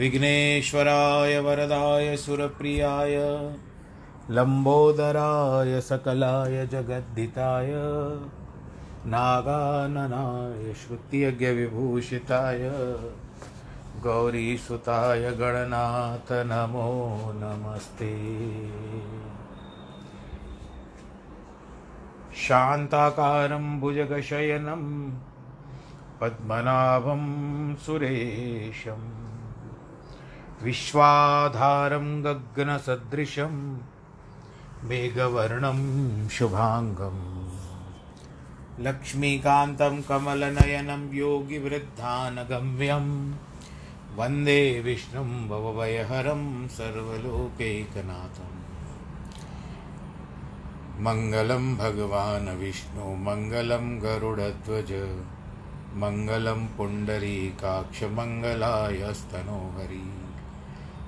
विघ्नेश्वराय वरदाय सुरप्रियाय लम्बोदराय सकलाय जगद्धिताय, नागाननाय श्रुत्यज्ञविभूषिताय, गौरीसुताय गणनाथ नमो नमस्ते। शान्ताकारं भुजगशयनं, पद्मनाभं सुरेशम्। विश्वाधारं गगनसदृशं मेघवर्णं शुभाङ्गम् लक्ष्मीकान्तं कमलनयनं योगिवृद्धानगम्यं वंदे विष्णुं भवभयहरं सर्वलोकैकनाथम्। मङ्गलं भगवान् विष्णु, मङ्गलं गरुडध्वज, मङ्गलं पुण्डरीकाक्षमङ्गलायस्तनोहरि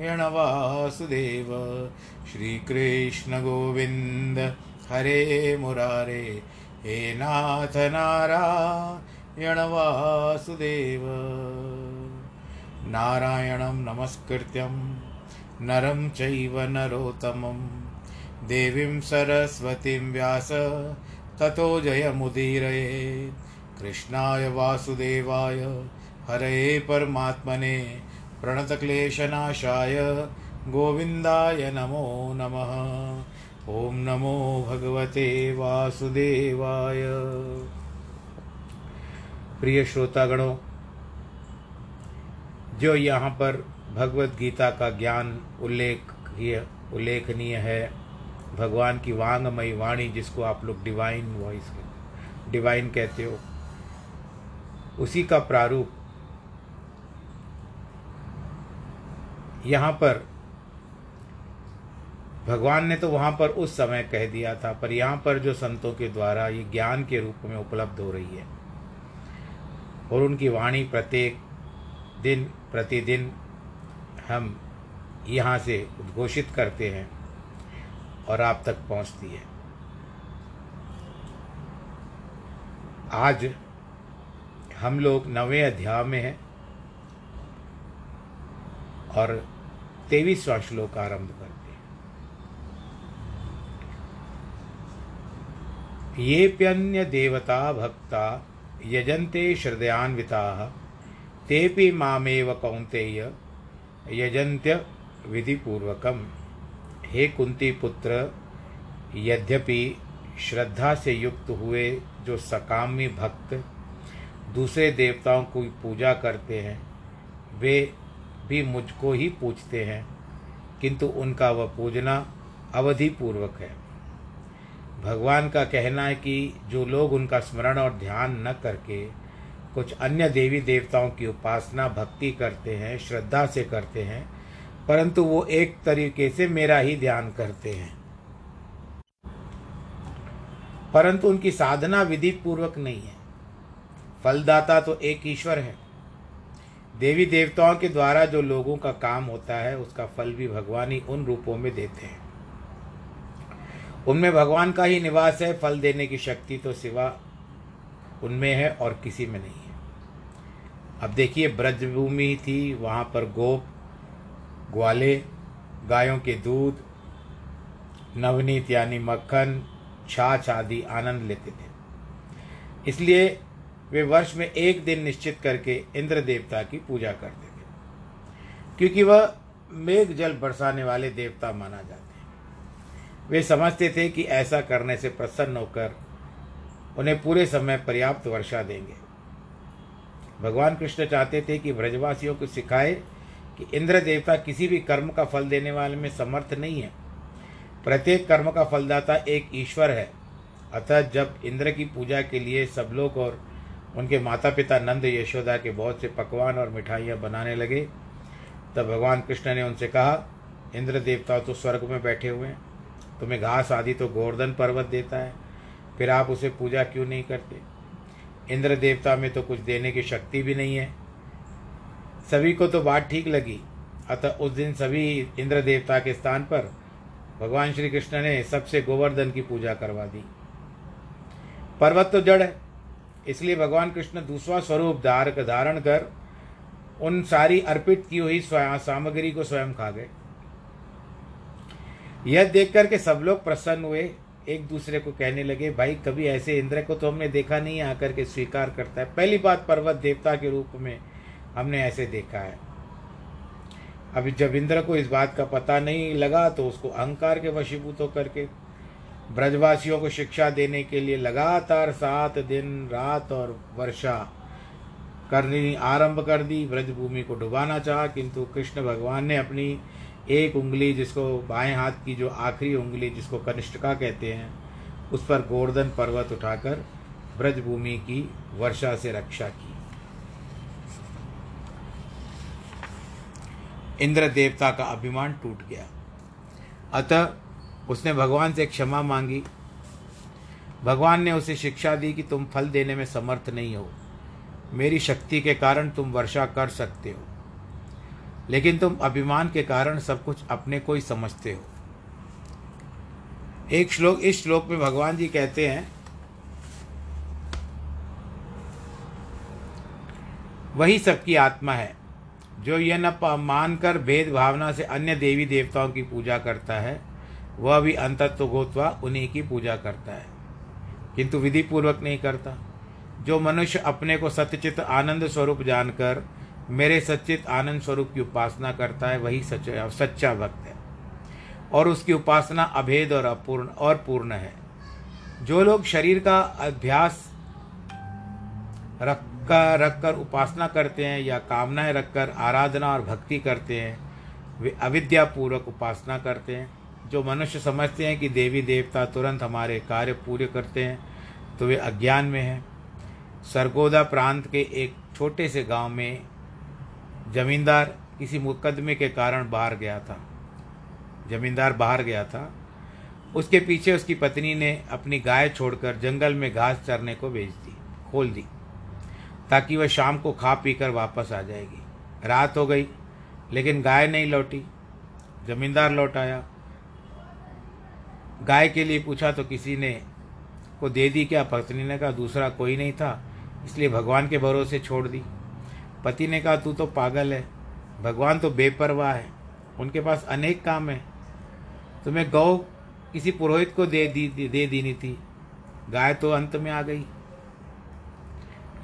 वासुदेव। श्रीकृष्ण गोविन्द हरे मुरारे। हे नाथ नारायण वासुदेव। नारायणं नमस्कृत्यं। नरं चैव नरोत्तमं। देवीं सरस्वतीं व्यास। ततो जयमुदीरये। कृष्णाय वासुदेवाय। हरे परमात्मने। प्रणतक्लेशनाशाय गोविन्दाय नमो नमः। ॐ नमो भगवते वासुदेवाय। प्रिय श्रोतागणों, जो यहाँ पर भगवत गीता का ज्ञान उल्लेख उल्लेखनीय है, भगवान की वांगमयी वाणी जिसको आप लोग डिवाइन वॉइस डिवाइन कहते हो, उसी का प्रारूप यहाँ पर भगवान ने तो वहाँ पर उस समय कह दिया था, पर यहाँ पर जो संतों के द्वारा ये ज्ञान के रूप में उपलब्ध हो रही है और उनकी वाणी प्रत्येक दिन, प्रतिदिन हम यहाँ से उद्घोषित करते हैं और आप तक पहुँचती है। आज हम लोग नवे अध्याय में हैं और तेईसवा श्लोक आरंभ करते ये प्यन्य देवता भक्ता यजन्ते श्रद्धयान्विता तेपि मामेव कौन्तेय यजन्त्य विधिपूर्वकम। हे कुंती पुत्र, यद्यपि श्रद्धा से युक्त हुए जो सकामी भक्त दूसरे देवताओं की पूजा करते हैं, वे भी मुझको ही पूछते हैं, किंतु उनका वह पूजना अवधि पूर्वक है। भगवान का कहना है कि जो लोग उनका स्मरण और ध्यान न करके कुछ अन्य देवी देवताओं की उपासना भक्ति करते हैं, श्रद्धा से करते हैं, परंतु वो एक तरीके से मेरा ही ध्यान करते हैं। परंतु उनकी साधना विधि पूर्वक नहीं है। फलदाता तो एक ईश्वर है। देवी देवताओं के द्वारा जो लोगों का काम होता है, उसका फल भी भगवान ही उन रूपों में देते हैं। उनमें भगवान का ही निवास है, फल देने की शक्ति तो सिवा उनमें है और किसी में नहीं है। अब देखिए, ब्रजभूमि थी, वहाँ पर गोप, ग्वाले, गायों के दूध, नवनीत यानी मक्खन, छाछ आदि आनंद लेते थे। इसलिए वे वर्ष में एक दिन निश्चित करके इंद्र देवता की पूजा करते थे क्योंकि वह मेघ जल बरसाने वाले देवता माना जाते हैं। वे समझते थे कि ऐसा करने से प्रसन्न होकर उन्हें पूरे समय पर्याप्त वर्षा देंगे। भगवान कृष्ण चाहते थे कि ब्रजवासियों को सिखाए कि इंद्र देवता किसी भी कर्म का फल देने वाले में समर्थ नहीं है। प्रत्येक कर्म का फलदाता एक ईश्वर है। अतः जब इंद्र की पूजा के लिए सब लोग और उनके माता पिता नंद यशोदा के बहुत से पकवान और मिठाइयाँ बनाने लगे। तब भगवान कृष्ण ने उनसे कहा, इंद्र देवता तो स्वर्ग में बैठे हुए हैं। तुम्हें घास आदि तो गोवर्धन पर्वत देता है। फिर आप उसे पूजा क्यों नहीं करते? इंद्र देवता में तो कुछ देने की शक्ति भी नहीं है। सभी को तो बात ठीक लगी। अतः उस दिन सभी इंद्र देवता के स्थान पर भगवान श्री कृष्ण ने सबसे गोवर्धन की पूजा करवा दी। पर्वत तो जड़ है। इसलिए भगवान कृष्ण दूसरा स्वरूप धारक धारण कर उन सारी अर्पित की हुई सामग्री को स्वयं खा गए। यह देख करके सब लोग प्रसन्न हुए। एक दूसरे को कहने लगे, भाई, कभी ऐसे इंद्र को तो हमने देखा नहीं आकर के स्वीकार करता है। पहली बात पर्वत देवता के रूप में हमने ऐसे देखा है। अभी जब इंद्र को इस बात का पता नहीं लगा तो उसको अहंकार के वशीभूत होकर के ब्रजवासियों को शिक्षा देने के लिए लगातार सात दिन, रात और वर्षा करनी आरंभ कर दी। ब्रजभूमि को डुबाना चाहा, किंतु कृष्ण भगवान ने अपनी एक उंगली जिसको बाएँ हाथ की जो आखिरी उंगली जिसको कनिष्ठका कहते हैं, उस पर गोवर्धन पर्वत उठाकर ब्रजभूमि की वर्षा से रक्षा की। इंद्र देवता का अभिमान टूट गया। अतः उसने भगवान से क्षमा मांगी। भगवान ने उसे शिक्षा दी कि तुम फल देने में समर्थ नहीं हो। मेरी शक्ति के कारण तुम वर्षा कर सकते हो। लेकिन तुम अभिमान के कारण सब कुछ अपने को ही समझते हो। एक श्लोक, इस श्लोक में भगवान जी कहते हैं, वही सबकी आत्मा है, जो यह न मानकर भेद भावना से अन्य देवी देवताओं की पूजा करता है वह भी अंतत्व गोत्वा उन्हीं की पूजा करता है। किंतु विधि पूर्वक नहीं करता। जो मनुष्य अपने को सत्यचित आनंद स्वरूप जानकर मेरे सच्चित आनंद स्वरूप की उपासना करता है, वही सच सच्चा भक्त है। और उसकी उपासना अभेद और अपूर्ण, और पूर्ण है। जो लोग शरीर का अभ्यास रख कर रख कर उपासना करते हैं या कामनाएँ रखकर आराधना और भक्ति करते हैं, वे अविद्यापूर्वक उपासना करते हैं। जो मनुष्य समझते हैं कि देवी देवता तुरंत हमारे कार्य पूरे करते हैं तो वे अज्ञान में हैं। सरगोदा प्रांत के एक छोटे से गाँव में जमींदार किसी मुकदमे के कारण बाहर गया था। जमींदार बाहर गया था। उसके पीछे उसकी पत्नी ने अपनी गाय छोड़कर जंगल में घास चरने को भेज दी, खोल दी, ताकि वह शाम को खा पी कर वापस आ जाएगी। रात हो गई, लेकिन गाय नहीं लौटी। जमींदार लौट आया। गाय के लिए पूछा तो किसी ने को दे दी क्या? पत्नी ने कहा, दूसरा कोई नहीं था, इसलिए भगवान के भरोसे छोड़ दी। पति ने कहा, तू तो पागल है, भगवान तो बेपरवाह है, उनके पास अनेक काम है। तुम्हें गौ किसी पुरोहित को दे दी, दे देनी थी, गाय तो अंत में आ गई।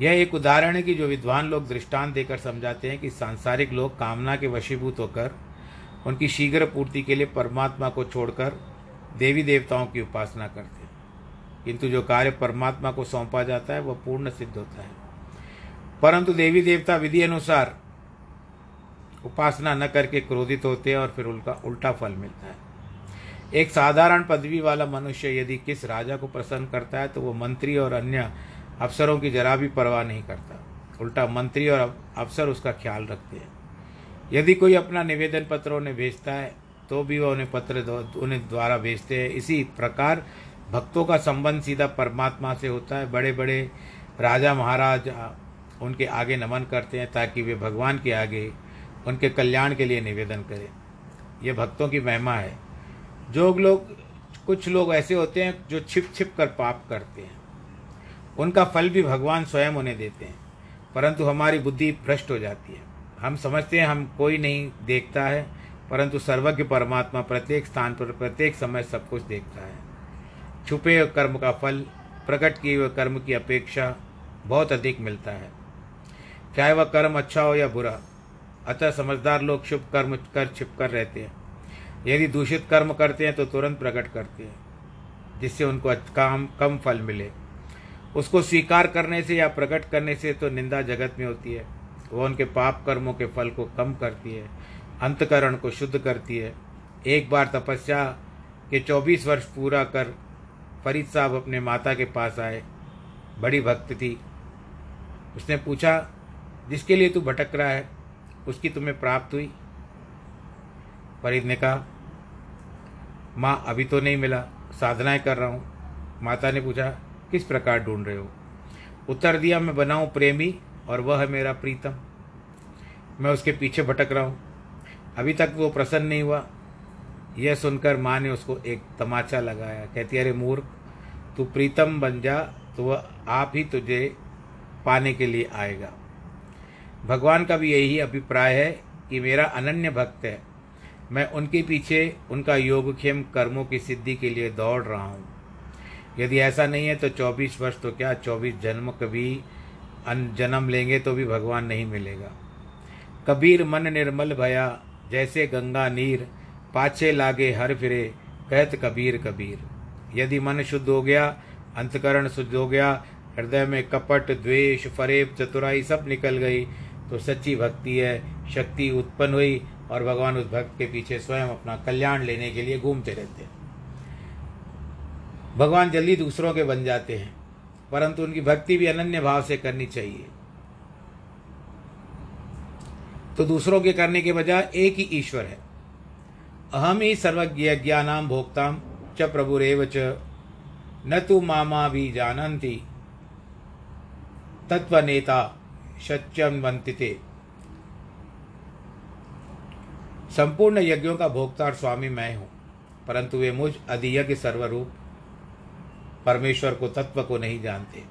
यह एक उदाहरण है कि जो विद्वान लोग दृष्टांत देकर समझाते हैं कि सांसारिक लोग कामना के वशीभूत होकर, उनकी शीघ्र पूर्ति के लिए परमात्मा को छोड़कर देवी देवताओं की उपासना करते हैं। किंतु जो कार्य परमात्मा को सौंपा जाता है, वह पूर्ण सिद्ध होता है। परंतु देवी देवता विधि अनुसार उपासना न करके क्रोधित होते हैं और फिर उनका उल्टा फल मिलता है। एक साधारण पदवी वाला मनुष्य यदि किस राजा को प्रसन्न करता है तो वो मंत्री और अन्य अफसरों की जरा भी परवाह नहीं करता। उल्टा मंत्री और अफसर उसका ख्याल रखते हैं। यदि कोई अपना निवेदन पत्र उन्हें भेजता है तो भी वह उन्हें पत्र उन्हें द्वारा भेजते हैं। इसी प्रकार भक्तों का संबंध सीधा परमात्मा से होता है। बड़े बड़े राजा महाराज उनके आगे नमन करते हैं ताकि वे भगवान के आगे उनके कल्याण के लिए निवेदन करें। ये भक्तों की महिमा है। जो लोग, कुछ लोग ऐसे होते हैं जो छिप छिप कर पाप करते हैं। उनका फल भी भगवान स्वयं उन्हें देते हैं। परंतु हमारी बुद्धि भ्रष्ट हो जाती है। हम समझते हैं हम कोई नहीं देखता है। परंतु सर्वज्ञ परमात्मा प्रत्येक स्थान पर, प्रत्येक समय सब कुछ देखता है। छुपे हुए कर्म का फल, प्रकट किए हुए कर्म की अपेक्षा बहुत अधिक मिलता है। चाहे वह कर्म अच्छा हो या बुरा, अतः समझदार लोग शुभ कर्म कर छिप कर रहते हैं। यदि दूषित कर्म करते हैं तो तुरंत प्रकट करते हैं, जिससे उनको काम, कम फल मिले। उसको स्वीकार करने से या प्रकट करने से तो निंदा जगत में होती है। वह उनके पाप कर्मों के फल को कम करती है। अंतकरण को शुद्ध करती है। एक बार तपस्या के चौबीस वर्ष पूरा कर फरीद साहब अपने माता के पास आए। बड़ी भक्त थी। उसने पूछा, जिसके लिए तू भटक रहा है, उसकी तुम्हें प्राप्त हुई? फरीद ने कहा, माँ, अभी तो नहीं मिला। साधनाएँ कर रहा हूँ। माता ने पूछा, किस प्रकार ढूंढ रहे हो? उत्तर दिया, मैं बनाऊँ प्रेमी और वह है मेरा प्रीतम। मैं उसके पीछे भटक रहा हूँ। अभी तक वो प्रसन्न नहीं हुआ। यह सुनकर माँ ने उसको एक तमाचा लगाया। कहती, अरे मूर्ख, तू प्रीतम बन जा तो वह आप ही तुझे पाने के लिए आएगा। भगवान का भी यही अभिप्राय है कि मेरा अनन्य भक्त है। मैं उनके पीछे उनका योगक्षेम कर्मों की सिद्धि के लिए दौड़ रहा हूँ। यदि ऐसा नहीं है तो चौबीस वर्ष तो क्या, चौबीस जन्म कभी जन्म लेंगे तो भी भगवान नहीं मिलेगा। कबीर मन निर्मल भया जैसे गंगा नीर पाछे लागे हर फिरे, कहत कबीर कबीर। यदि मन शुद्ध हो गया, अंतकरण शुद्ध हो गया, हृदय में कपट, द्वेष, फरेब, चतुराई सब निकल गई तो सच्ची भक्ति है, शक्ति उत्पन्न हुई और भगवान उस भक्त के पीछे स्वयं अपना कल्याण लेने के लिए घूमते रहते हैं। भगवान जल्दी दूसरों के बन जाते हैं, परंतु उनकी भक्ति भी अनन्य भाव से करनी चाहिए। तो दूसरों के करने के बजाय एक ही ईश्वर है। अहम ही सर्वज्ञ ज्ञानाम भोक्ताम च प्रभुरेव च। न तो मामा भी जानती तत्व नेता वंतिते संपूर्ण यज्ञों का भोक्ता और स्वामी मैं हूँ, परंतु वे मुझ अधियज्ञ सर्वरूप परमेश्वर को तत्व को नहीं जानते।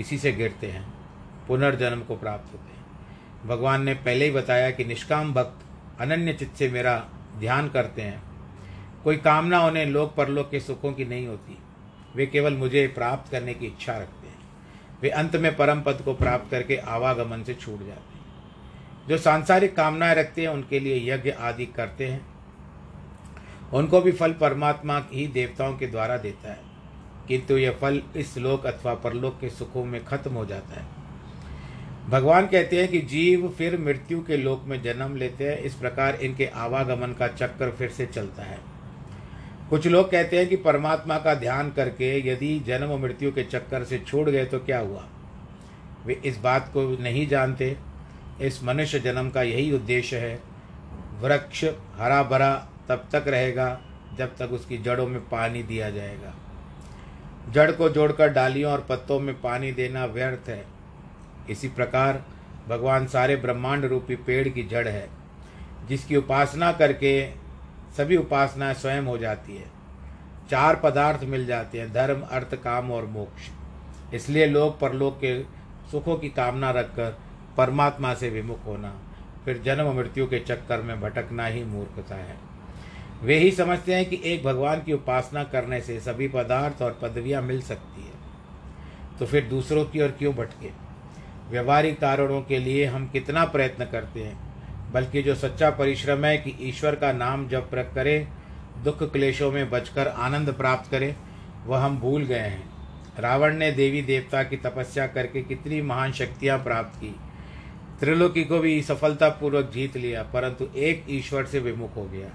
इसी से गिरते हैं, पुनर्जन्म को प्राप्त होते हैं। भगवान ने पहले ही बताया कि निष्काम भक्त अनन्य चित्त से मेरा ध्यान करते हैं। कोई कामना उन्हें लोक परलोक के सुखों की नहीं होती। वे केवल मुझे प्राप्त करने की इच्छा रखते हैं। वे अंत में परम पद को प्राप्त करके आवागमन से छूट जाते हैं। जो सांसारिक कामनाएँ रखते हैं, उनके लिए यज्ञ आदि करते हैं। उनको भी फल परमात्मा ही देवताओं के द्वारा देता है। किंतु यह फल इस लोक अथवा परलोक के सुखों में खत्म हो जाता है। भगवान कहते हैं कि जीव फिर मृत्यु के लोक में जन्म लेते हैं। इस प्रकार इनके आवागमन का चक्कर फिर से चलता है। कुछ लोग कहते हैं कि परमात्मा का ध्यान करके यदि जन्म मृत्यु के चक्कर से छूट गए तो क्या हुआ? वे इस बात को नहीं जानते। इस मनुष्य जन्म का यही उद्देश्य है। वृक्ष हरा भरा तब तक रहेगा जब तक उसकी जड़ों में पानी दिया जाएगा। जड़ को जोड़कर डालियों और पत्तों में पानी देना व्यर्थ है। इसी प्रकार भगवान सारे ब्रह्मांड रूपी पेड़ की जड़ है, जिसकी उपासना करके सभी उपासनाएँ स्वयं हो जाती है। चार पदार्थ मिल जाते हैं, धर्म, अर्थ, काम और मोक्ष। इसलिए लोग परलोक के सुखों की कामना रखकर परमात्मा से विमुख होना, फिर जन्म मृत्यु के चक्कर में भटकना ही मूर्खता है। वे ही समझते हैं कि एक भगवान की उपासना करने से सभी पदार्थ और पदवियाँ मिल सकती है। तो फिर दूसरों की ओर क्यों भटके? व्यवहारिक कारणों के लिए हम कितना प्रयत्न करते हैं, बल्कि जो सच्चा परिश्रम है कि ईश्वर का नाम जब प्रक करे, दुख क्लेशों में बचकर आनंद प्राप्त करे, वह हम भूल गए हैं। रावण ने देवी देवता की तपस्या करके कितनी महान शक्तियाँ प्राप्त की। त्रिलोकी को भी सफलतापूर्वक जीत लिया, परंतु एक ईश्वर से विमुख हो गया।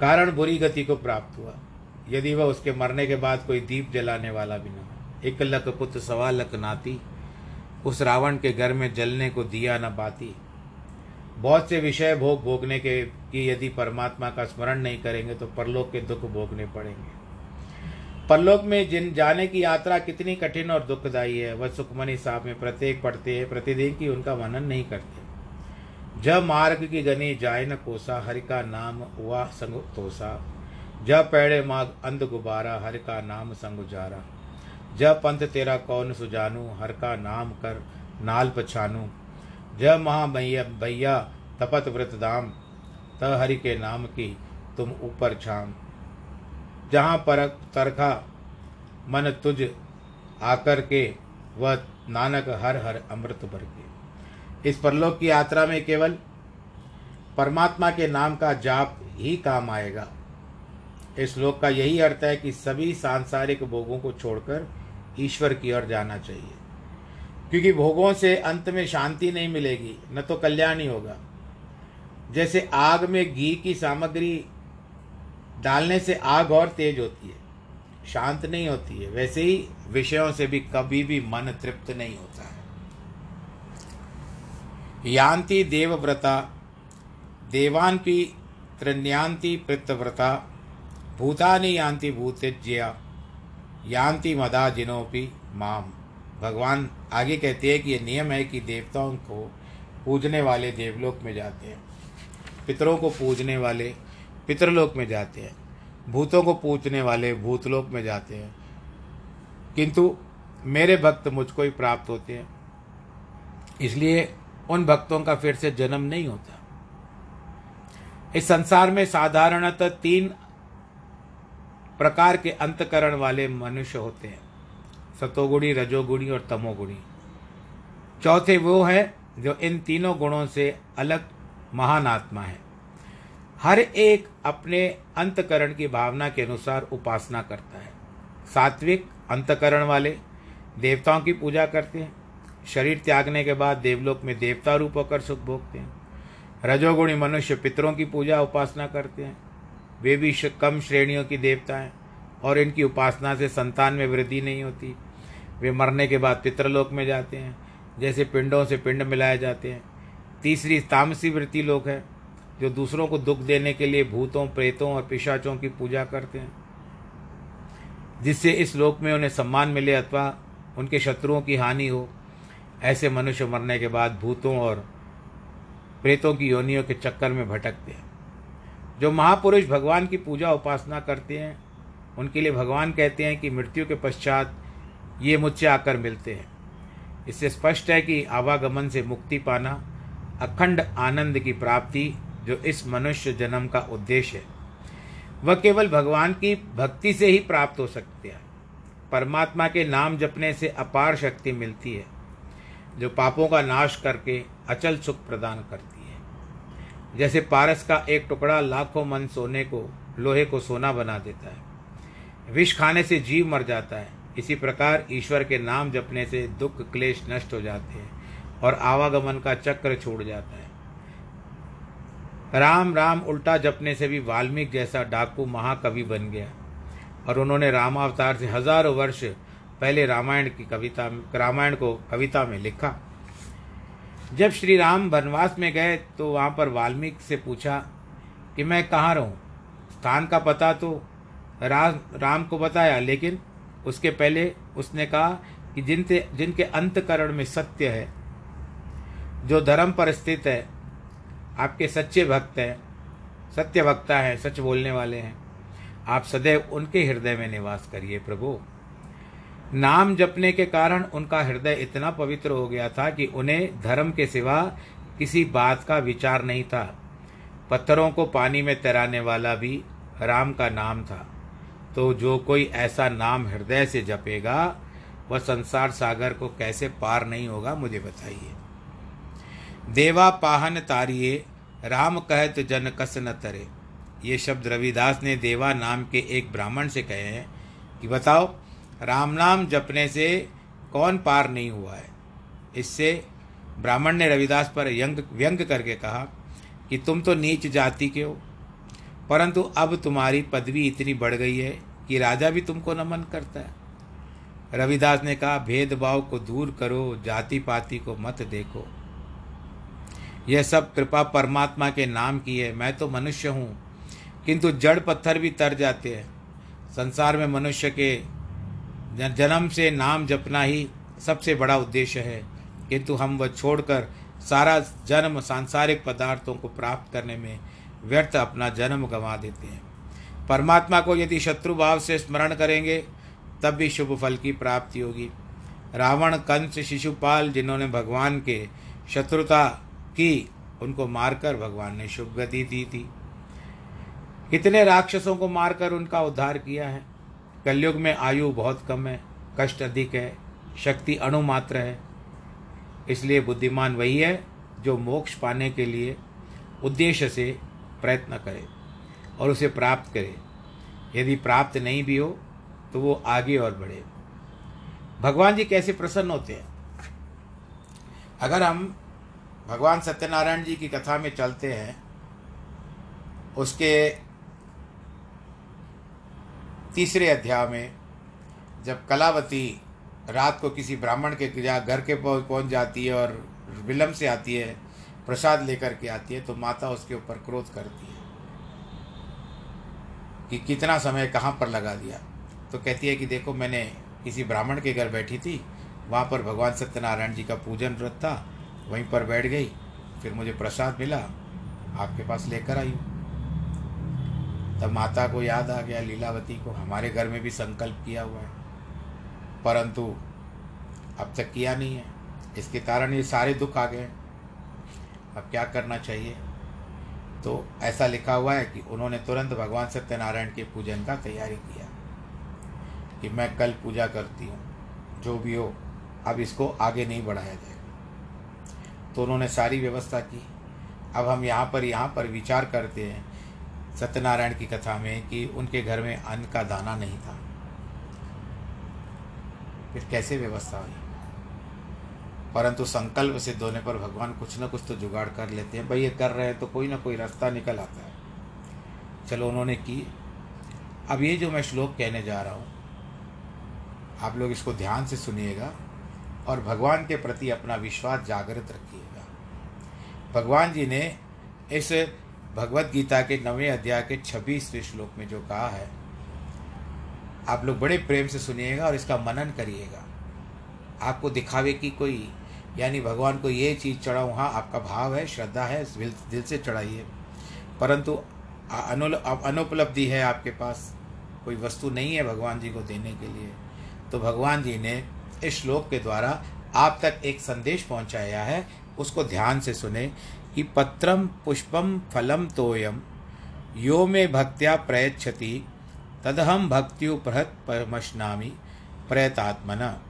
कारण बुरी गति को प्राप्त हुआ, यदि वह उसके मरने के बाद कोई दीप जलाने वाला भी न एक लक पुत्र, सवा लक नाती, उस रावण के घर में जलने को दिया न बाती। बहुत से विषय भोग भोगने के, कि यदि परमात्मा का स्मरण नहीं करेंगे तो परलोक के दुख भोगने पड़ेंगे। परलोक में जिन, जाने की यात्रा कितनी कठिन और दुखदायी है, वह सुखमनी साहब में प्रत्येक पढ़ते हैं, प्रतिदिन की उनका वर्णन नहीं करते। जब मार्ग की गनी जाय न कोसा, हरि का नाम हुआ संग तोसा। जब पैड़े माग अंध गुबारा, हर का नाम संग उजारा। जब पंथ तेरा कौन सुजानू, हर का नाम कर नाल पछानू। जब महा भैया भैया तपत व्रत दाम, त हरि के नाम की तुम ऊपर छाम। जहाँ पर तरखा मन तुझ आकर के, वह नानक हर हर अमृत भर के। इस परलोक की यात्रा में केवल परमात्मा के नाम का जाप ही काम आएगा। इस श्लोक का यही अर्थ है कि सभी सांसारिक भोगों को छोड़कर ईश्वर की ओर जाना चाहिए। क्योंकि भोगों से अंत में शांति नहीं मिलेगी, न तो कल्याण ही होगा। जैसे आग में घी की सामग्री डालने से आग और तेज होती है, शांत नहीं होती है, वैसे ही विषयों से भी कभी भी मन तृप्त नहीं होता है। यान्ति देवव्रता देवान्पि त्रिन्यांति पृतव्रता भूतानि यान्ति भूतज्या यान्ति मदा जिनोपि माम। भगवान आगे कहते हैं कि ये नियम है कि देवताओं को पूजने वाले देवलोक में जाते हैं। पितरों को पूजने वाले पितरलोक में जाते हैं। भूतों को पूजने वाले भूतलोक में जाते हैं। किंतु मेरे भक्त मुझको ही प्राप्त होते हैं। इसलिए उन भक्तों का फिर से जन्म नहीं होता। इस संसार में साधारणतः तीन प्रकार के अंतकरण वाले मनुष्य होते हैं। सतोगुणी, रजोगुणी और तमोगुणी। चौथे वो है जो इन तीनों गुणों से अलग महान आत्मा है। हर एक अपने अंतकरण की भावना के अनुसार उपासना करता है। सात्विक अंतकरण वाले देवताओं की पूजा करते हैं। शरीर त्यागने के बाद देवलोक में देवता रूप होकर सुख भोगते हैं। रजोगुणी मनुष्य पितरों की पूजा उपासना करते हैं। वे भी कम श्रेणियों की देवता हैं और इनकी उपासना से संतान में वृद्धि नहीं होती। वे मरने के बाद पितृलोक में जाते हैं, जैसे पिंडों से पिंड मिलाए जाते हैं। तीसरी तामसी वृत्ति लोक है, जो दूसरों को दुख देने के लिए भूतों, प्रेतों और पिशाचों की पूजा करते हैं, जिससे इस लोक में उन्हें सम्मान मिले अथवा उनके शत्रुओं की हानि हो। ऐसे मनुष्य मरने के बाद भूतों और प्रेतों की योनियों के चक्कर में भटकते हैं। जो महापुरुष भगवान की पूजा उपासना करते हैं, उनके लिए भगवान कहते हैं कि मृत्यु के पश्चात ये मुझसे आकर मिलते हैं। इससे स्पष्ट है कि आवागमन से मुक्ति पाना अखंड आनंद की प्राप्ति जो इस मनुष्य जन्म का उद्देश्य है। वह केवल भगवान की भक्ति से ही प्राप्त हो सकते हैं। परमात्मा के नाम जपने से अपार शक्ति मिलती है, जो पापों का नाश करके अचल सुख प्रदान करती है। जैसे पारस का एक टुकड़ा लाखों मन सोने को, लोहे को सोना बना देता है। विष खाने से जीव मर जाता है। इसी प्रकार ईश्वर के नाम जपने से दुख, क्लेश नष्ट हो जाते हैं और आवागमन का चक्र छोड़ जाता है। राम राम उल्टा जपने से भी वाल्मीकि जैसा डाकू महाकवि बन गया और उन्होंने रामावतार से हज़ारों वर्ष पहले रामायण की कविता, रामायण को कविता में लिखा। जब श्री राम वनवास में गए तो वहाँ पर वाल्मीकि से पूछा कि मैं कहाँ रहूँ? स्थान का पता तो राम राम को बताया, लेकिन उसके पहले उसने कहा कि जिनसे, जिनके अंतकरण में सत्य है, जो धर्म पर स्थित है, आपके सच्चे भक्त हैं, सत्य वक्ता हैं, सच बोलने वाले हैं, आप सदैव उनके हृदय में निवास करिए प्रभु। नाम जपने के कारण उनका हृदय इतना पवित्र हो गया था कि उन्हें धर्म के सिवा किसी बात का विचार नहीं था। पत्थरों को पानी में तैराने वाला भी राम का नाम था। तो जो कोई ऐसा नाम हृदय से जपेगा, वह संसार सागर को कैसे पार नहीं होगा, मुझे बताइए। देवा पाहन तारिये, राम कहत जन कस न तरे। ये शब्द रविदास ने देवा नाम के एक ब्राह्मण से कहे हैं कि बताओ राम नाम जपने से कौन पार नहीं हुआ है? इससे ब्राह्मण ने रविदास पर यंग, व्यंग करके कहा कि तुम तो नीच जाति के हो, परंतु अब तुम्हारी पदवी इतनी बढ़ गई है कि राजा भी तुमको नमन करता है। रविदास ने कहा, भेदभाव को दूर करो जाति पाति को मत देखो। यह सब कृपा परमात्मा के नाम की है। मैं तो मनुष्य हूँ, किंतु जड़ पत्थर भी तर जाते हैं। संसार में मनुष्य के जन्म से नाम जपना ही सबसे बड़ा उद्देश्य है। किंतु हम वह छोड़कर सारा जन्म सांसारिक पदार्थों को प्राप्त करने में व्यर्थ अपना जन्म गंवा देते हैं। परमात्मा को यदि शत्रु भाव से स्मरण करेंगे, तब भी शुभ फल की प्राप्ति होगी। रावण, कंस, शिशुपाल जिन्होंने भगवान के शत्रुता की, उनको मारकर भगवान ने शुभ गति दी थी। कितने राक्षसों को मारकर उनका उद्धार किया है? कलयुग में आयु बहुत कम है, कष्ट अधिक है, शक्ति अणुमात्र है। इसलिए बुद्धिमान वही है जो मोक्ष पाने के लिए उद्देश्य से प्रयत्न करे और उसे प्राप्त करे। यदि प्राप्त नहीं भी हो तो वो आगे और बढ़े। भगवान जी कैसे प्रसन्न होते हैं? अगर हम भगवान सत्यनारायण जी की कथा में चलते हैं, उसके तीसरे अध्याय में जब कलावती रात को किसी ब्राह्मण के घर के पहुँच जाती है और विलम्ब से आती है, प्रसाद लेकर के आती है तो माता उसके ऊपर क्रोध करती है कि कितना समय कहाँ पर लगा दिया। तो कहती है कि देखो, मैंने किसी ब्राह्मण के घर बैठी थी, वहाँ पर भगवान सत्यनारायण जी का पूजन व्रत था, वहीं पर बैठ गई, फिर मुझे प्रसाद मिला, आपके पास लेकर आई हूँ। तब माता को याद आ गया, लीलावती को। हमारे घर में भी संकल्प किया हुआ है। परंतु अब तक किया नहीं है। इसके कारण ये सारे दुख आ गए अब क्या करना चाहिए? तो ऐसा लिखा हुआ है कि उन्होंने तुरंत भगवान सत्यनारायण के पूजन का तैयारी किया कि मैं कल पूजा करती हूँ। जो भी हो, अब इसको आगे नहीं बढ़ाया जाएगा तो उन्होंने सारी व्यवस्था की। अब हम यहाँ पर यहाँ पर विचार करते हैं सत्यनारायण की कथा में कि उनके घर में अन्न का दाना नहीं था। फिर कैसे व्यवस्था हुई? परंतु संकल्प सिद्ध होने पर भगवान कुछ ना कुछ तो जुगाड़ कर लेते हैं। भाई, ये कर रहे हैं तो कोई ना कोई रास्ता निकल आता है। चलो, उन्होंने की। अब ये जो मैं श्लोक कहने जा रहा हूँ, आप लोग इसको ध्यान से सुनिएगा और भगवान के प्रति अपना विश्वास जागृत रखिएगा। भगवान जी ने इस भगवत गीता के नवे अध्याय के छब्बीसवें श्लोक में जो कहा है, आप लोग बड़े प्रेम से सुनिएगा और इसका मनन करिएगा। आपको दिखावे की कोई, यानी भगवान को ये चीज़ चढ़ाऊँ हाँ आपका भाव है, श्रद्धा है, दिल से चढ़ाइए। परंतु अनुपलब्धि है आपके पास, कोई वस्तु नहीं है भगवान जी को देने के लिए। तो भगवान जी ने इस श्लोक के द्वारा आप तक एक संदेश पहुँचाया है उसको ध्यान से सुने कि पत्रम पुष्पम फलम तोयम, यो में भक्त्या प्रयच्छति तदहम भक्त्युपहत परमशनामी, प्रयतात्मना।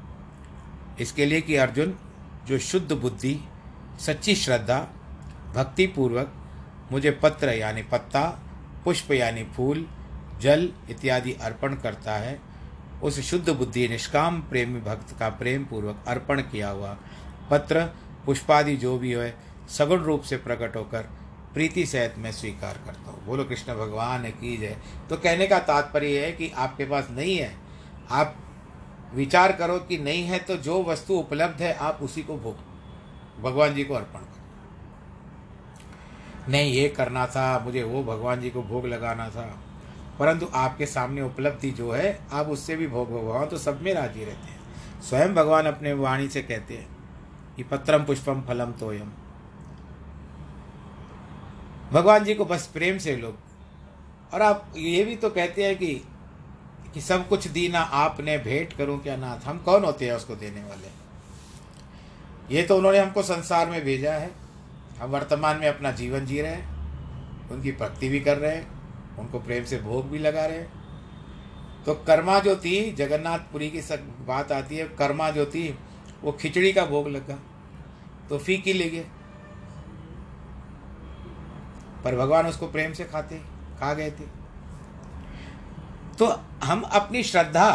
इसके लिए कि अर्जुन, जो शुद्ध बुद्धि, सच्ची श्रद्धा, भक्तिपूर्वक मुझे पत्र यानी पत्ता, पुष्प यानी फूल, जल इत्यादि अर्पण करता है, उस शुद्ध बुद्धि, निष्काम प्रेमी भक्त का प्रेम पूर्वक अर्पण किया हुआ पत्र पुष्पादि जो भी है सगुण रूप से प्रकट होकर प्रीति सहित मैं स्वीकार करता हूँ। बोलो, कृष्ण भगवान, की जय। तो कहने का तात्पर्य है कि आपके पास नहीं है। आप विचार करो कि नहीं है तो जो वस्तु उपलब्ध है, आप उसी को भोग, भगवान जी को अर्पण करो। नहीं, ये करना था, मुझे वो भगवान जी को भोग लगाना था। परंतु आपके सामने उपलब्धि जो है, आप उससे भी भोग भगवान तो सब में राज़ी रहते हैं। स्वयं भगवान अपने वाणी से कहते हैं कि पत्रम पुष्पम फलम तोयम। भगवान जी को बस प्रेम से लोग। और आप ये भी तो कहते हैं कि कि सब कुछ दीना आपने भेंट करूँ क्या नाथ हम कौन होते हैं उसको देने वाले? ये तो उन्होंने हमको संसार में भेजा है। हम वर्तमान में अपना जीवन जी रहे हैं। उनकी भक्ति भी कर रहे हैं। उनको प्रेम से भोग भी लगा रहे हैं। तो कर्मा जो थी जगन्नाथपुरी की सब बात आती है, कर्मा जो थी वो खिचड़ी का भोग लगा। तो फीकी ले गए पर भगवान उसको प्रेम से खाते, खा गए थे। तो हम अपनी श्रद्धा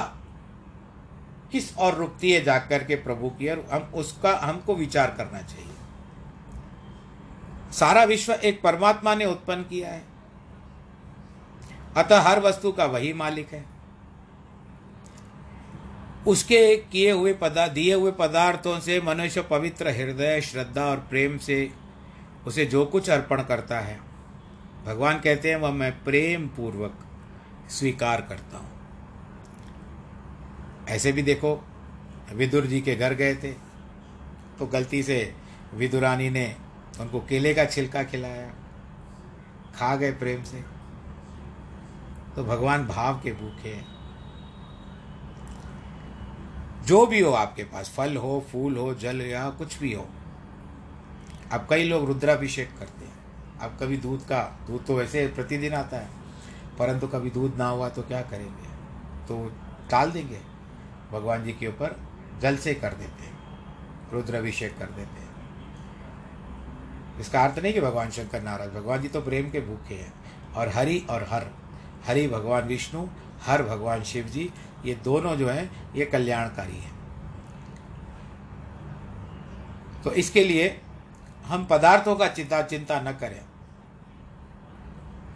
किस और रुकती है जाकर के प्रभु की और हम उसका, हमको विचार करना चाहिए। सारा विश्व एक परमात्मा ने उत्पन्न किया है। अतः हर वस्तु का वही मालिक है। उसके किए हुए पदार्थ दिए हुए पदार्थों से मनुष्य पवित्र हृदय, श्रद्धा और प्रेम से उसे जो कुछ अर्पण करता है। भगवान कहते हैं, वह मैं प्रेम पूर्वक स्वीकार करता हूँ। ऐसे भी देखो, विदुर जी के घर गए थे तो गलती से विदुरानी ने उनको केले का छिलका खिलाया, खा गए प्रेम से। तो भगवान भाव के भूखे हैं। जो भी हो आपके पास, फल हो, फूल हो, जल या कुछ भी हो अब कई लोग रुद्राभिषेक करते हैं। अब कभी दूध का, दूध तो वैसे प्रतिदिन आता है, परंतु कभी दूध ना हुआ तो क्या करेंगे? तो टाल देंगे। भगवान जी के ऊपर जल से कर देते हैं, रुद्राभिषेक कर देते हैं। इसका अर्थ नहीं कि भगवान शंकर नाराज़, भगवान जी तो प्रेम के भूखे हैं, और हरि और हर, हरि भगवान विष्णु हर भगवान शिव जी, ये दोनों जो हैं, ये कल्याणकारी हैं। तो इसके लिए हम पदार्थों का चिंता चिंता न करें।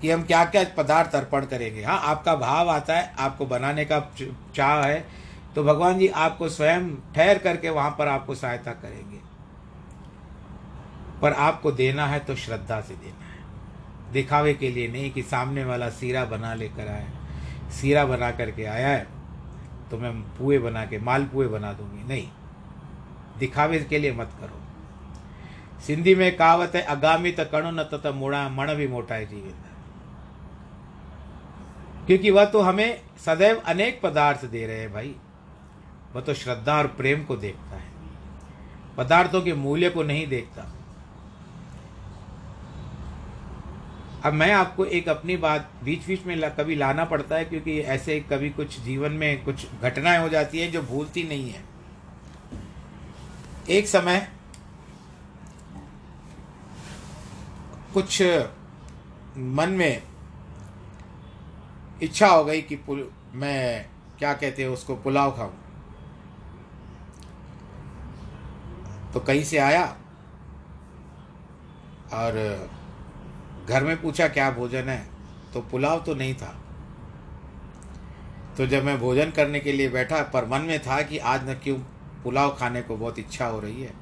कि हम क्या क्या पदार्थ अर्पण करेंगे। हाँ आपका भाव आता है, आपको बनाने का चाह है तो भगवान जी आपको स्वयं ठहर करके वहाँ पर आपको सहायता करेंगे। पर आपको देना है तो श्रद्धा से देना है। दिखावे के लिए नहीं कि सामने वाला सीरा बना लेकर आया सीरा बना करके आया है तो मैं पुए बना के, माल पुए बना दूँगी। नहीं, दिखावे के लिए मत करो। सिंधी में कहावत है अगामी त कणु न त मोड़ा, मण भी मोटाए जीवित। क्योंकि वह तो हमें सदैव अनेक पदार्थ दे रहे हैं भाई। वह तो श्रद्धा और प्रेम को देखता है। पदार्थों के मूल्य को नहीं देखता। अब मैं आपको एक अपनी बात बीच बीच में ला, कभी लाना पड़ता है क्योंकि ऐसे कभी कुछ जीवन में कुछ घटनाएँ हो जाती हैं जो भूलती नहीं है। एक समय कुछ मन में इच्छा हो गई कि मैं क्या कहते हैं उसको पुलाव खाऊं। तो कहीं से आया और घर में पूछा, क्या भोजन है? तो पुलाव तो नहीं था। तो जब मैं भोजन करने के लिए बैठा, पर मन में था कि आज न क्यों पुलाव खाने को बहुत इच्छा हो रही है।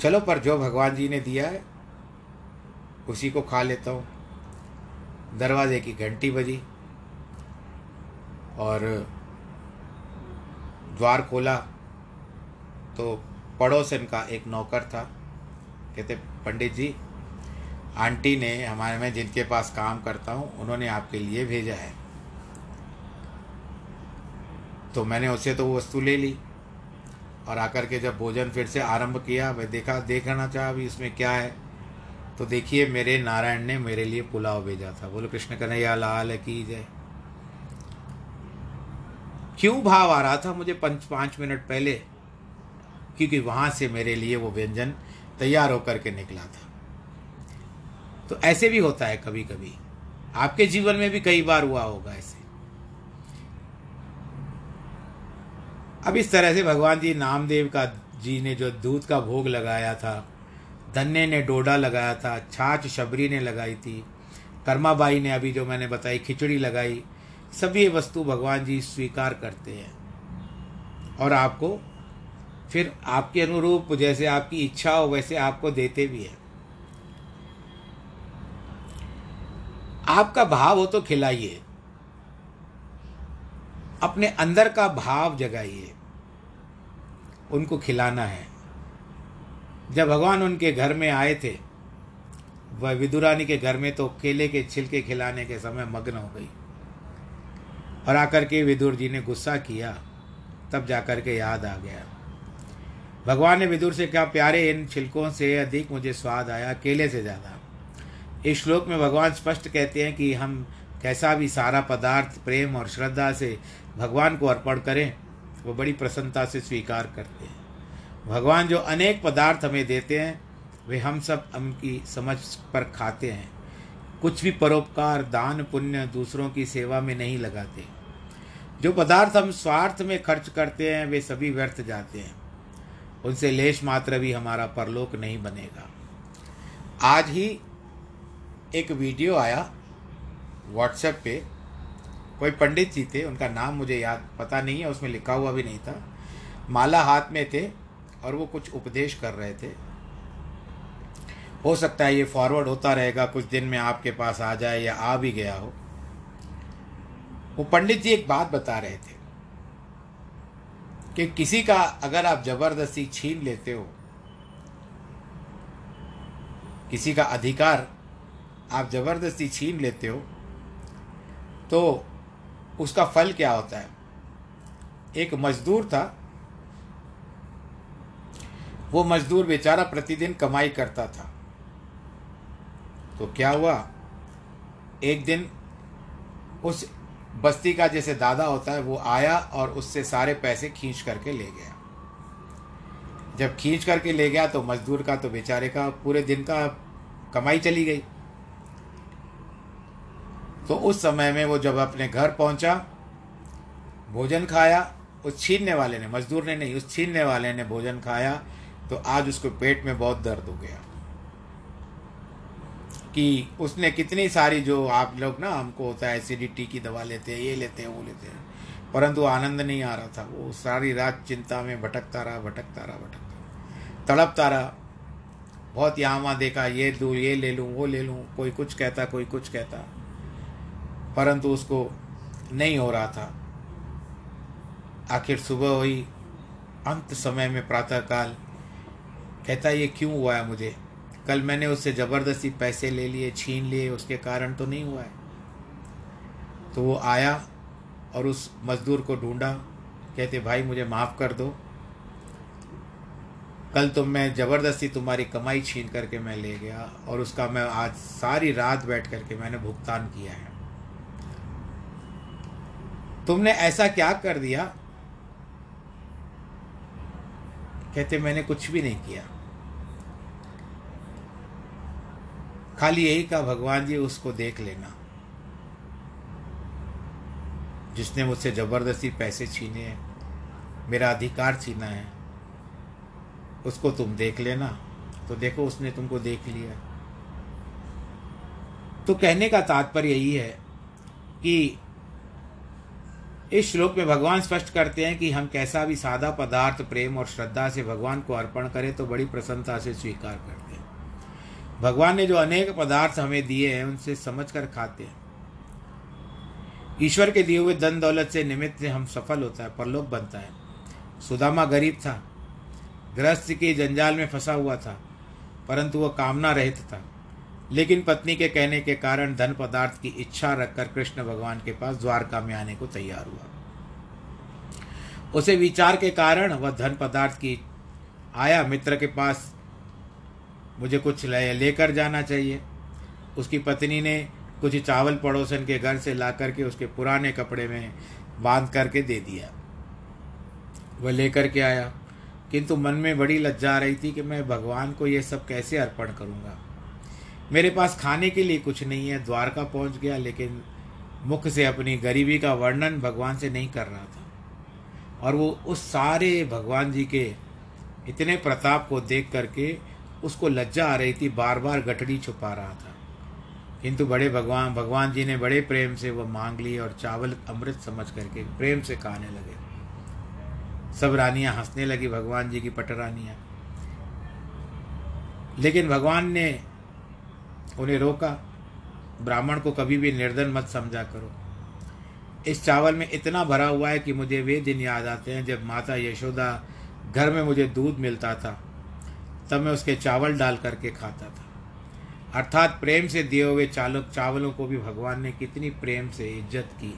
चलो, पर जो भगवान जी ने दिया है, उसी को खा लेता हूँ। दरवाजे की घंटी बजी और द्वार खोला तो पड़ोसन का एक नौकर था, कहते, पंडित जी आंटी ने हमारे मैं जिनके पास काम करता हूँ, उन्होंने आपके लिए भेजा है। तो मैंने उसे तो वो वस्तु ले ली और आकर के जब भोजन फिर से आरंभ किया, मैं देखा देखना चाहा अभी इसमें क्या है। तो देखिए, मेरे नारायण ने मेरे लिए पुलाव भेजा था। बोलो, कृष्ण कन्हैया, लाल की जय क्यों भाव आ रहा था मुझे पंच, पाँच मिनट पहले? क्योंकि वहाँ से मेरे लिए वो व्यंजन तैयार होकर के निकला था। तो ऐसे भी होता है कभी कभी आपके जीवन में भी कई बार हुआ होगा ऐसे। अब इस तरह से भगवान जी नामदेव का, जी ने जो दूध का भोग लगाया था, धन्य ने डोडा लगाया था, छाछ शबरी ने लगाई थी, कर्माबाई ने अभी जो मैंने बताई, खिचड़ी लगाई, सभी वस्तु भगवान जी स्वीकार करते हैं। और आपको फिर आपके अनुरूप जैसे आपकी इच्छा हो, वैसे आपको देते भी हैं। आपका भाव हो तो खिलाइए। अपने अंदर का भाव जगाइए। उनको खिलाना है। जब भगवान उनके घर में आए थे, वह विदुरानी के घर में तो केले के छिलके खिलाने के समय मग्न हो गई। और आकर के विदुर जी ने गुस्सा किया, तब जाकर के याद आ गया। भगवान ने विदुर से कहा, प्यारे, इन छिलकों से अधिक मुझे स्वाद आया, केले से ज़्यादा। इस श्लोक में भगवान स्पष्ट कहते हैं कि हम कैसा भी सारा पदार्थ, प्रेम और श्रद्धा से भगवान को अर्पण करें, वो बड़ी प्रसन्नता से स्वीकार करते हैं। भगवान जो अनेक पदार्थ हमें देते हैं, वे हम सब उनकी समझ पर खाते हैं। कुछ भी परोपकार, दान, पुण्य दूसरों की सेवा में नहीं लगाते। जो पदार्थ हम स्वार्थ में खर्च करते हैं, वे सभी व्यर्थ जाते हैं। उनसे लेश मात्र भी हमारा परलोक नहीं बनेगा। आज ही एक वीडियो आया व्हाट्सएप पे, कोई पंडित जी थे, उनका नाम मुझे याद, पता नहीं है, उसमें लिखा हुआ भी नहीं था। माला हाथ में थे और वो कुछ उपदेश कर रहे थे। हो सकता है ये फॉरवर्ड होता रहेगा, कुछ दिन में आपके पास आ जाए या आ भी गया हो। वो पंडित जी एक बात बता रहे थे कि किसी का अगर आप ज़बरदस्ती छीन लेते हो, किसी का अधिकार आप ज़बरदस्ती छीन लेते हो तो उसका फल क्या होता है? एक मजदूर था, वो मजदूर बेचारा प्रतिदिन कमाई करता था। तो क्या हुआ? एक दिन उस बस्ती का जैसे दादा होता है, वो आया और उससे सारे पैसे खींच करके ले गया। जब खींच करके ले गया तो मजदूर का तो बेचारे का पूरे दिन का कमाई चली गई। तो उस समय में वो जब अपने घर पहुँचा, भोजन खाया, उस छीनने वाले ने, मजदूर ने नहीं, उस छीनने वाले ने भोजन खाया तो आज उसको पेट में बहुत दर्द हो गया। कि उसने कितनी सारी जो आप लोग ना, हमको होता है एसिडिटी की दवा लेते हैं, ये लेते हैं, वो लेते हैं, परंतु आनंद नहीं आ रहा था, वो सारी रात चिंता में भटकता रहा भटकता रहा, भटकता तड़पता रहा, बहुत यहाँ वहाँ देखा, ये दूँ, ये ले लूँ, वो ले लूँ, कोई कुछ कहता, कोई कुछ कहता। परंतु उसको नहीं हो रहा था। आखिर सुबह हुई, अंत समय में प्रातःकाल। कहता, ये क्यों हुआ है मुझे? कल मैंने उससे ज़बरदस्ती पैसे ले लिए, छीन लिए, उसके कारण तो नहीं हुआ है। तो वो आया और उस मज़दूर को ढूंढा। कहते, भाई, मुझे माफ़ कर दो। कल तो मैं ज़बरदस्ती तुम्हारी कमाई छीन करके मैं ले गया और उसका मैं आज सारी रात बैठ करके मैंने भुगतान किया है। तुमने ऐसा क्या कर दिया? कहते, मैंने कुछ भी नहीं किया। खाली यही कहा, भगवान जी, उसको देख लेना। जिसने मुझसे ज़बरदस्ती पैसे छीने हैं, मेरा अधिकार छीना है, उसको तुम देख लेना। तो देखो, उसने तुमको देख लिया। तो कहने का तात्पर्य यही है कि इस श्लोक में भगवान स्पष्ट करते हैं कि हम कैसा भी सादा पदार्थ, प्रेम और श्रद्धा से भगवान को अर्पण करें तो बड़ी प्रसन्नता से स्वीकार करते हैं। भगवान ने जो अनेक पदार्थ हमें दिए हैं, उनसे समझ कर खाते हैं। ईश्वर के दिए हुए धन दौलत से निमित्त से हम सफल होता है, परलोक बनता है। सुदामा गरीब था गृहस्थ के जंजाल में फंसा हुआ था, परंतु वह कामना रहित था। लेकिन पत्नी के कहने के कारण धन पदार्थ की इच्छा रखकर कृष्ण भगवान के पास द्वारका में आने को तैयार हुआ। उसे विचार के कारण वह धन पदार्थ की आया मित्र के पास मुझे कुछ ले, लेकर जाना चाहिए। उसकी पत्नी ने कुछ चावल पड़ोसन के घर से ला करके उसके पुराने कपड़े में बाँध करके दे दिया। वह लेकर के आया, किंतु मन में बड़ी लज्जा आ रही थी कि मैं भगवान को ये सब कैसे अर्पण करूँगा। मेरे पास खाने के लिए कुछ नहीं है, द्वारका पहुँच गया, लेकिन मुख से अपनी गरीबी का वर्णन भगवान से नहीं कर रहा था। और वो उस सारे भगवान जी के इतने प्रताप को देख करके उसको लज्जा आ रही थी बार बार गठड़ी छुपा रहा था। किंतु बड़े भगवान भगवान जी ने बड़े प्रेम से वह मांग ली और चावल अमृत समझ करके प्रेम से खाने लगे। सब रानियाँ हंसने लगी भगवान जी की पटरानियाँ। लेकिन भगवान ने उन्हें रोका। ब्राह्मण को कभी भी निर्धन मत समझा करो। इस चावल में इतना भरा हुआ है कि मुझे वे दिन याद आते हैं जब माता यशोदा घर में मुझे दूध मिलता था। तब मैं उसके चावल डाल करके खाता था। अर्थात प्रेम से दिए हुए चालक चावलों को भी भगवान ने कितनी प्रेम से इज़्ज़त की।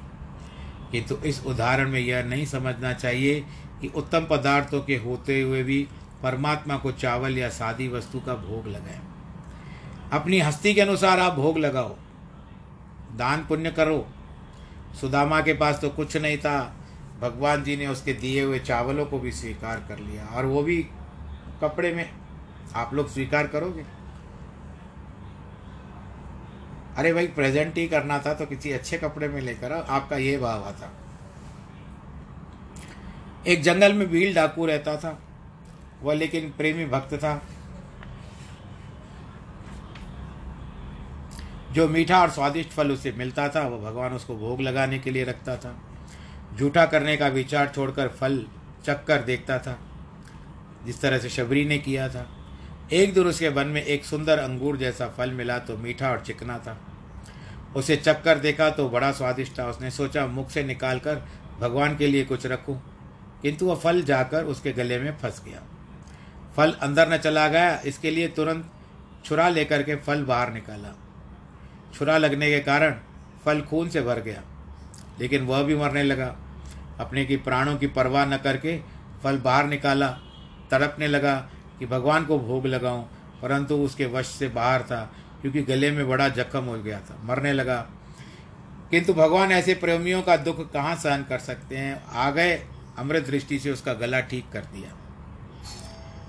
किंतु तो इस उदाहरण में यह नहीं समझना चाहिए कि उत्तम पदार्थों के होते हुए भी परमात्मा को चावल या सादी वस्तु का भोग लगाए। अपनी हस्ती के अनुसार आप भोग लगाओ, दान पुण्य करो। सुदामा के पास तो कुछ नहीं था। भगवान जी ने उसके दिए हुए चावलों को भी स्वीकार कर लिया और वो भी कपड़े में। आप लोग स्वीकार करोगे? अरे भाई प्रेजेंट ही करना था तो किसी अच्छे कपड़े में लेकर आओ, आपका ये भाव आता। एक जंगल में भील डाकू रहता था, वह लेकिन प्रेमी भक्त था। जो मीठा और स्वादिष्ट फल उसे मिलता था वह भगवान उसको भोग लगाने के लिए रखता था। झूठा करने का विचार छोड़कर फल चक्कर देखता था, जिस तरह से शबरी ने किया था। एक दिन उसके वन में एक सुंदर अंगूर जैसा फल मिला तो मीठा और चिकना था। उसे चक्कर देखा तो बड़ा स्वादिष्ट था। उसने सोचा, मुख से निकाल कर भगवान के लिए कुछ रखूँ। किंतु वह फल जाकर उसके गले में फंस गया। फल अंदर न चला गया, इसके लिए तुरंत छुरा लेकर के फल बाहर निकाला। छुरा लगने के कारण फल खून से भर गया, लेकिन वह भी मरने लगा। अपने की प्राणों की परवाह न करके फल बाहर निकाला, तड़पने लगा कि भगवान को भोग लगाऊँ, परंतु उसके वश से बाहर था, क्योंकि गले में बड़ा जख्म हो गया था, मरने लगा। किंतु भगवान ऐसे प्रेमियों का दुख कहाँ सहन कर सकते हैं? आ गए, अमृत दृष्टि से उसका गला ठीक कर दिया।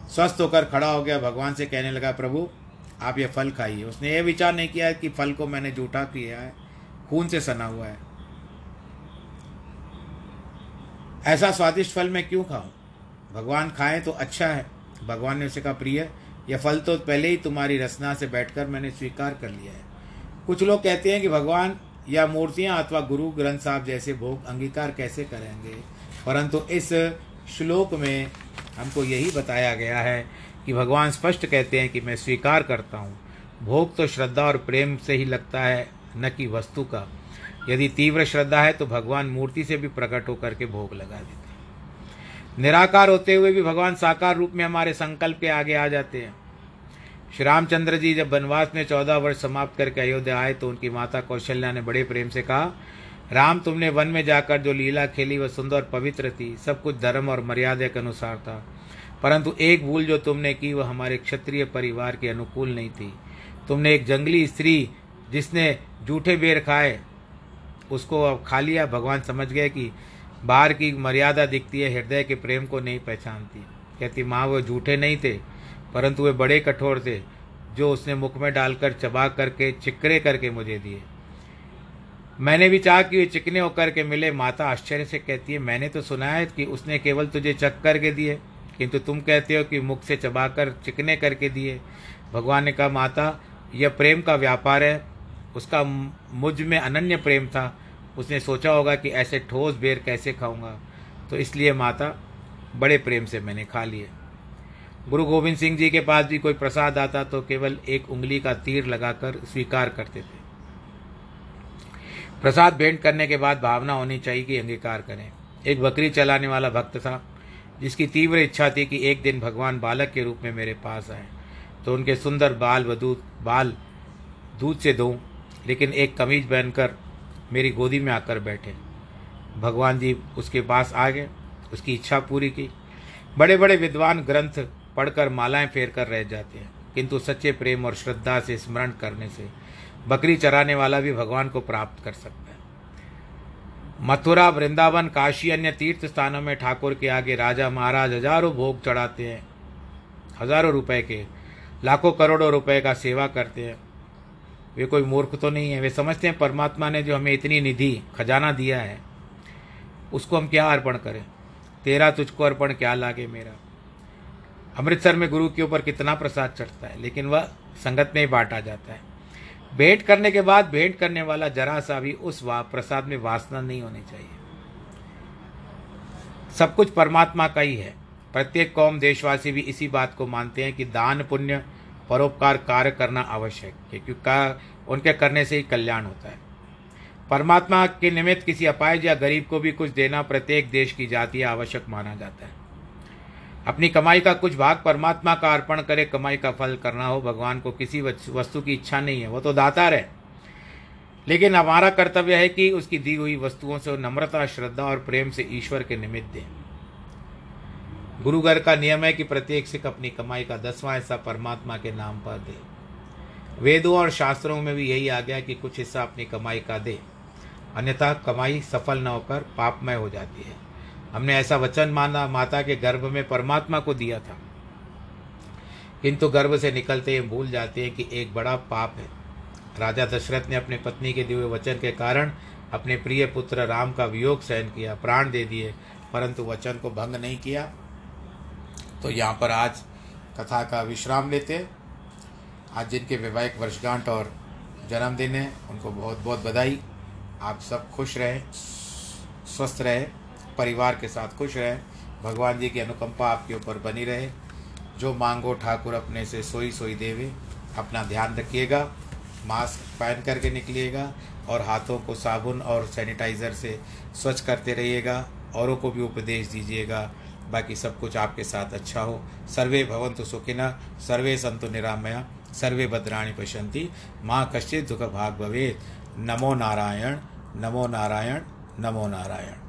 स्वस्थ होकर खड़ा हो गया, भगवान से कहने लगा, प्रभु आप ये फल खाइए। उसने ये विचार नहीं किया कि फल को मैंने जूठा किया है, खून से सना हुआ है। ऐसा स्वादिष्ट फल मैं क्यों खाऊं? भगवान खाएँ तो अच्छा है। भगवान ने उसे कहा, प्रिय, यह फल तो पहले ही तुम्हारी रचना से बैठकर मैंने स्वीकार कर लिया है। कुछ लोग कहते हैं कि भगवान, या मूर्तियाँ अथवा गुरु ग्रंथ साहब जैसे भोग अंगीकार कैसे करेंगे? परंतु इस श्लोक में हमको यही बताया गया है कि भगवान स्पष्ट कहते हैं कि मैं स्वीकार करता हूँ। भोग तो श्रद्धा और प्रेम से ही लगता है, न कि वस्तु का। यदि तीव्र श्रद्धा है तो भगवान मूर्ति से भी प्रकट होकर के भोग लगा देते हैं। निराकार होते हुए भी भगवान साकार रूप में हमारे संकल्प के आगे आ जाते हैं। श्री रामचंद्र जी जब वनवास में चौदह वर्ष समाप्त करके अयोध्या आए तो उनकी माता कौशल्या ने बड़े प्रेम से कहा, राम, तुमने वन में जाकर जो लीला खेली वह सुंदर पवित्र थी। सब कुछ धर्म और मर्यादा के अनुसार था। परंतु एक भूल जो तुमने की, वह हमारे क्षत्रिय परिवार के अनुकूल नहीं थी। तुमने एक जंगली स्त्री जिसने जूठे बेर खाए, उसको अब खा लिया भगवान समझ गए कि बाहर की मर्यादा दिखती है, हृदय के प्रेम को नहीं पहचानती। कहती, माँ, वो जूठे नहीं थे, परंतु वे बड़े कठोर थे, जो उसने मुख में डालकर चबा करके, चिकरे करके मुझे दिए। मैंने भी चाह कि वे चिकने होकर के मिले। माता आश्चर्य से कहती है, मैंने तो सुना है कि उसने केवल तुझे चक करके दिए। किंतु तुम कहते हो कि मुख से चबाकर चिकने करके दिए। भगवान ने कहा, माता, यह प्रेम का व्यापार है। उसका मुझमें अनन्य प्रेम था। उसने सोचा होगा कि ऐसे ठोस बेर कैसे खाऊँगा। तो इसलिए, माता, बड़े प्रेम से मैंने खा लिए। गुरु गोविंद सिंह जी के पास भी कोई प्रसाद आता तो केवल एक उंगली का तीर लगाकर स्वीकार करते थे। प्रसाद भेंट करने के बाद भावना होनी चाहिए कि अंगीकार करें। एक बकरी चलाने वाला भक्त था। जिसकी तीव्र इच्छा थी कि एक दिन भगवान बालक के रूप में मेरे पास आए। तो उनके सुंदर बाल व दूध, बाल दूध से धोऊं, लेकिन एक कमीज पहनकर मेरी गोदी में आकर बैठे। भगवान जी उसके पास आ गए, उसकी इच्छा पूरी की। बड़े बड़े विद्वान ग्रंथ पढ़कर मालाएँ फेर कर रह जाते हैं, किंतु सच्चे प्रेम और श्रद्धा से स्मरण करने से बकरी चराने वाला भी भगवान को प्राप्त कर सकता है। मथुरा, वृंदावन, काशी अन्य तीर्थ स्थानों में ठाकुर के आगे राजा महाराज हज़ारों भोग चढ़ाते हैं। हज़ारों रुपए के, लाखों करोड़ों रुपए का सेवा करते हैं। वे कोई मूर्ख तो नहीं है। वे समझते हैं परमात्मा ने जो हमें इतनी निधि, खजाना दिया है, उसको हम क्या अर्पण करें? तेरा तुझको अर्पण क्या लागे मेरा? अमृतसर में गुरु के ऊपर कितना प्रसाद चढ़ता है, लेकिन वह संगत में ही बांटा जाता है। भेंट करने के बाद भेंट करने वाला जरा सा भी उस वा, प्रसाद में वासना नहीं होनी चाहिए। सब कुछ परमात्मा का ही है। प्रत्येक कौम देशवासी भी इसी बात को मानते हैं कि दान पुण्य परोपकार कार्य करना आवश्यक है, क्योंकि उनके करने से ही कल्याण होता है। परमात्मा के निमित्त किसी अपायज या गरीब को भी कुछ देना प्रत्येक देश की जाति आवश्यक माना जाता है। अपनी कमाई का कुछ भाग परमात्मा का अर्पण करे, कमाई का फल करना हो, भगवान को किसी वस्तु की इच्छा नहीं है, वो तो दातार है। लेकिन हमारा कर्तव्य है कि उसकी दी हुई वस्तुओं से, नम्रता, श्रद्धा और प्रेम से ईश्वर के निमित्त दें। गुरुघर का नियम है कि प्रत्येक सिख अपनी कमाई का दसवां हिस्सा परमात्मा के नाम पर दे। वेदों और शास्त्रों में भी यही आ गया कि कुछ हिस्सा अपनी कमाई का दे। अन्यथा कमाई सफल न होकर पापमय हो जाती है। हमने ऐसा वचन माना माता के गर्भ में परमात्मा को दिया था। किंतु गर्भ से निकलते ही भूल जाते हैं कि एक बड़ा पाप है। राजा दशरथ ने अपने पत्नी के दिए वचन के कारण अपने प्रिय पुत्र राम का वियोग सहन किया, प्राण दे दिए, परंतु वचन को भंग नहीं किया। तो यहाँ पर आज कथा का विश्राम लेते आज जिनके वैवाहिक वर्षगांठ और जन्मदिन है, उनको बहुत बहुत बधाई। आप सब खुश रहें, स्वस्थ रहें। परिवार के साथ खुश रहें। भगवान जी की अनुकंपा आपके ऊपर बनी रहे। जो मांगो ठाकुर अपने से सोई सोई देवे, अपना ध्यान रखिएगा। मास्क पहन करके निकलिएगा और हाथों को साबुन और सैनिटाइज़र से स्वच्छ करते रहिएगा। औरों को भी उपदेश दीजिएगा। बाकी सब कुछ आपके साथ अच्छा हो। सर्वे भवंतु सुखिना, सर्वे संतु निरामया, सर्वे भद्राणी पश्यन्ति। माँ कश्चित दुख भाग भवेत्। नमो नारायण नमो नारायण नमो नारायण।